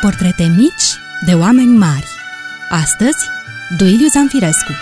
Portrete mici de oameni mari Astăzi, Duiliu Zanfirescu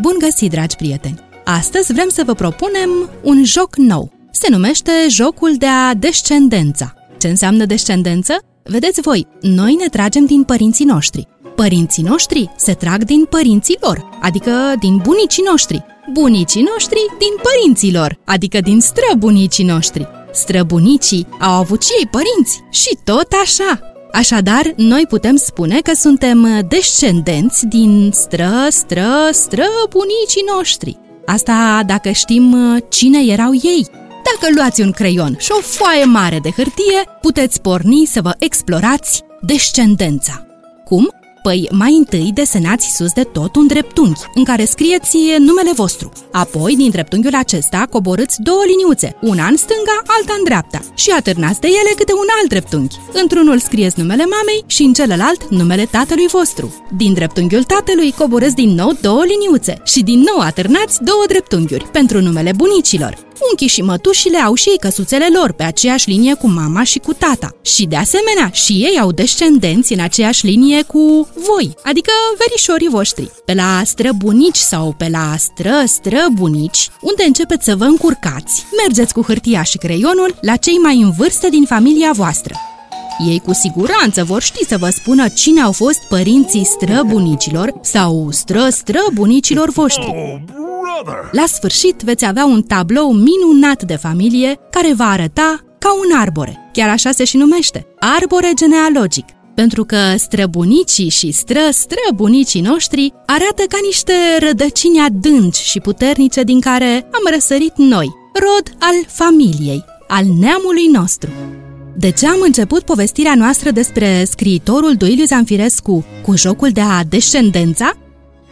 Bun găsit, dragi prieteni! Astăzi vrem să vă propunem un joc nou. Se numește Jocul de a Descendența. Ce înseamnă descendență? Vedeți voi, noi ne tragem din părinții noștri. Părinții noștri se trag din părinții lor, adică din bunicii noștri. Bunicii noștri din părinții lor, adică din străbunicii noștri. Străbunicii au avut și ei părinți și tot așa. Așadar, noi putem spune că suntem descendenți din stră, stră, stră bunicii noștri. Asta dacă știm cine erau ei. Dacă luați un creion și o foaie mare de hârtie, puteți porni să vă explorați descendența. Cum? Păi mai întâi desenați sus de tot un dreptunghi, în care scrieți numele vostru. Apoi, din dreptunghiul acesta, coborâți două liniuțe, una în stânga, alta în dreapta, și atârnați de ele câte un alt dreptunghi. Într-unul scrieți numele mamei și în celălalt numele tatălui vostru. Din dreptunghiul tatălui coborâți din nou două liniuțe și din nou atârnați două dreptunghiuri pentru numele bunicilor. Unchii și mătușile au și ei căsuțele lor pe aceeași linie cu mama și cu tata. Și de asemenea, și ei au descendenți în aceeași linie cu voi, adică verișorii voștri. Pe la străbunici sau pe la stră-străbunici, unde începeți să vă încurcați, mergeți cu hârtia și creionul la cei mai în vârstă din familia voastră. Ei cu siguranță vor ști să vă spună cine au fost părinții străbunicilor sau stră-străbunicilor voștri. La sfârșit veți avea un tablou minunat de familie care va arăta ca un arbore. Chiar așa se și numește, arbore genealogic. Pentru că străbunicii și stră-străbunicii noștri arată ca niște rădăcini adânci și puternice din care am răsărit noi, rod al familiei, al neamului nostru. De ce am început povestirea noastră despre scriitorul Duiliu Zanfirescu cu jocul de a descendența?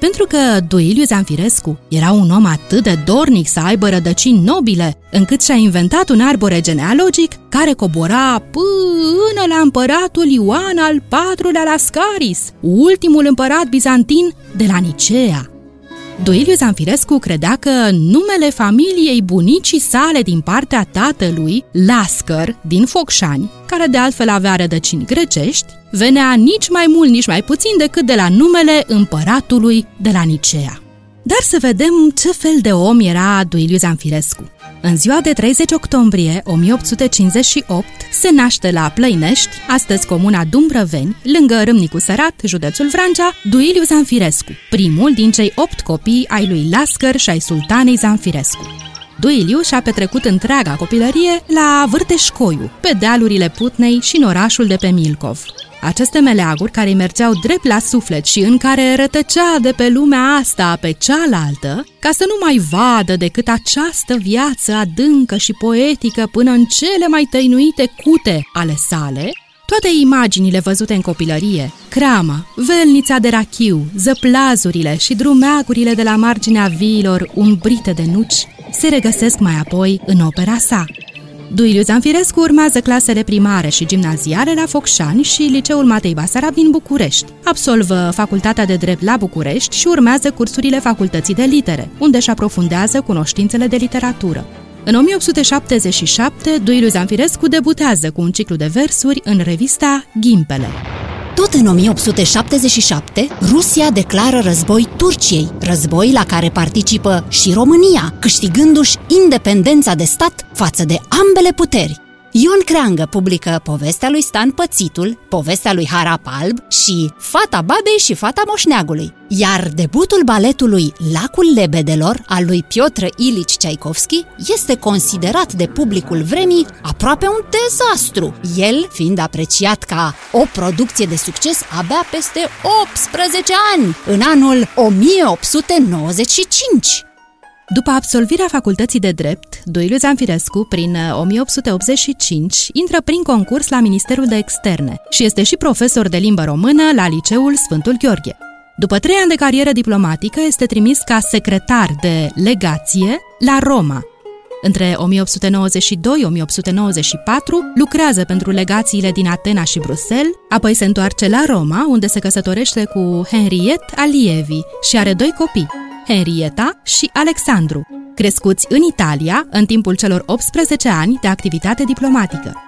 Pentru că Duiliu Zanfirescu era un om atât de dornic să aibă rădăcini nobile, încât și-a inventat un arbore genealogic care cobora până la împăratul Ioan al IV-lea Lascaris, ultimul împărat bizantin de la Nicea. Duiliu Zanfirescu credea că numele familiei bunicii sale din partea tatălui, Lascăr, din Focșani, care de altfel avea rădăcini grecești, venea nici mai mult, nici mai puțin decât de la numele împăratului de la Nicea. Dar să vedem ce fel de om era Duiliu Zanfirescu. În ziua de 30 octombrie 1858 se naște la Plăinești, astăzi comuna Dumbrăveni, lângă Râmnicu Sărat, județul Vrancea, Duiliu Zanfirescu, primul din cei opt copii ai lui Lascăr și ai sultanei Zanfirescu. Duiliu și-a petrecut întreaga copilărie la Vârteșcoiu, pe dealurile Putnei și în orașul de pe Milcov. Aceste meleaguri care îi mergeau drept la suflet și în care rătăcea de pe lumea asta pe cealaltă, ca să nu mai vadă decât această viață adâncă și poetică până în cele mai tăinuite cute ale sale, toate imaginile văzute în copilărie, crama, velnița de rachiu, zăplazurile și drumeagurile de la marginea viilor umbrite de nuci, se regăsesc mai apoi în opera sa, Duiliu Zanfirescu urmează clasele primare și gimnaziale la Focșani și Liceul Matei Basarab din București. Absolvă Facultatea de Drept la București și urmează cursurile Facultății de Litere, unde își aprofundează cunoștințele de literatură. În 1877, Duiliu Zanfirescu debutează cu un ciclu de versuri în revista Ghimpele. Tot în 1877, Rusia declară război Turciei, război la care participă și România, câștigându-și independența de stat față de ambele puteri. Ion Creangă publică povestea lui Stan Pățitul, povestea lui Harap Alb și Fata Babei și Fata Moșneagului. Iar debutul baletului Lacul Lebedelor al lui Piotr Ilici Tchaikovsky este considerat de publicul vremii aproape un dezastru, el fiind apreciat ca o producție de succes abia peste 18 ani, în anul 1895. După absolvirea facultății de drept, Duiliu Zanfirescu, prin 1885, uh, intră prin concurs la Ministerul de Externe și este și profesor de limbă română la Liceul Sfântul Gheorghe. După trei ani de carieră diplomatică, este trimis ca secretar de legație la Roma. Între 1892-1894 lucrează pentru legațiile din Atena și Bruxelles, apoi se întoarce la Roma, unde se căsătorește cu Henriette Alievi și are doi copii, Henrietta și Alexandru. crescuți în Italia în timpul celor 18 ani de activitate diplomatică.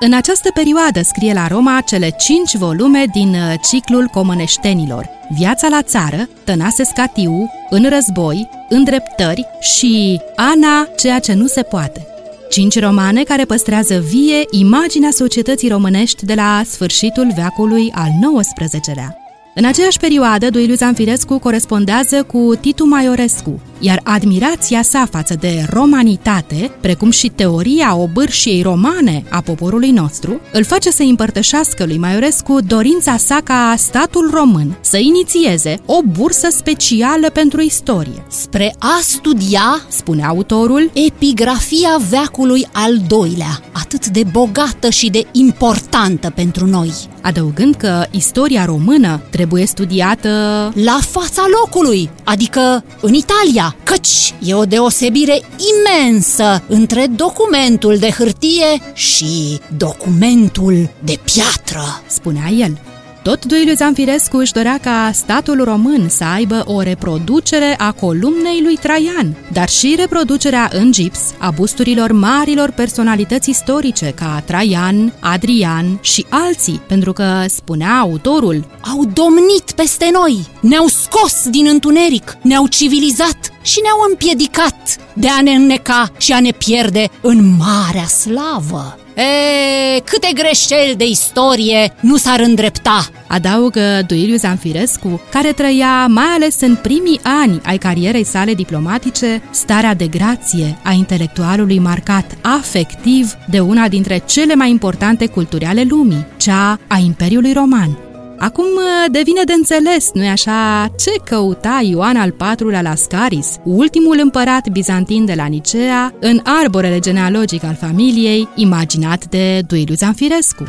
În această perioadă scrie la Roma cele cinci volume din uh, ciclul Comăneștenilor, Viața la țară, Tănase Scatiu, În război, Îndreptări și Ana, ceea ce nu se poate. Cinci romane care păstrează vie imaginea societății românești de la sfârșitul veacului al XIX-lea. În aceeași perioadă, Duiliu Zanfirescu corespondează cu Titu Maiorescu, iar admirația sa față de romanitate, precum și teoria obârșiei romane a poporului nostru, îl face să împărtășească lui Maiorescu dorința sa ca statul român să inițieze o bursă specială pentru istorie. Spre a studia, spune autorul, epigrafia veacului al doilea, atât de bogată și de importantă pentru noi. Adăugând că istoria română trebuie studiată la fața locului, adică în Italia, căci e o deosebire imensă între documentul de hârtie și documentul de piatră, spunea el. Tot Duiliu Zanfirescu își dorea ca statul român să aibă o reproducere a columnei lui Traian, dar și reproducerea în gips a busturilor marilor personalități istorice ca Traian, Adrian și alții, pentru că, spunea autorul, au domnit peste noi, ne-au scos din întuneric, ne-au civilizat și ne-au împiedicat de a ne înneca și a ne pierde în marea slavă. E, câte greșeli de istorie nu s-ar îndrepta, adaugă Duiliu Zanfirescu, care trăia, mai ales în primii ani ai carierei sale diplomatice, starea de grație a intelectualului marcat afectiv de una dintre cele mai importante culturi ale lumii, cea a Imperiului Roman. Acum uh, devine de înțeles, nu-i așa, ce căuta Ioan al IV-lea la Scaris, ultimul împărat bizantin de la Nicea, în arborele genealogic al familiei, imaginat de Duiliu Zanfirescu.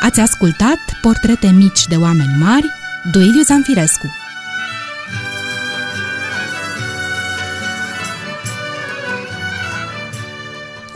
Ați ascultat Portrete mici de oameni mari, Duiliu Zanfirescu.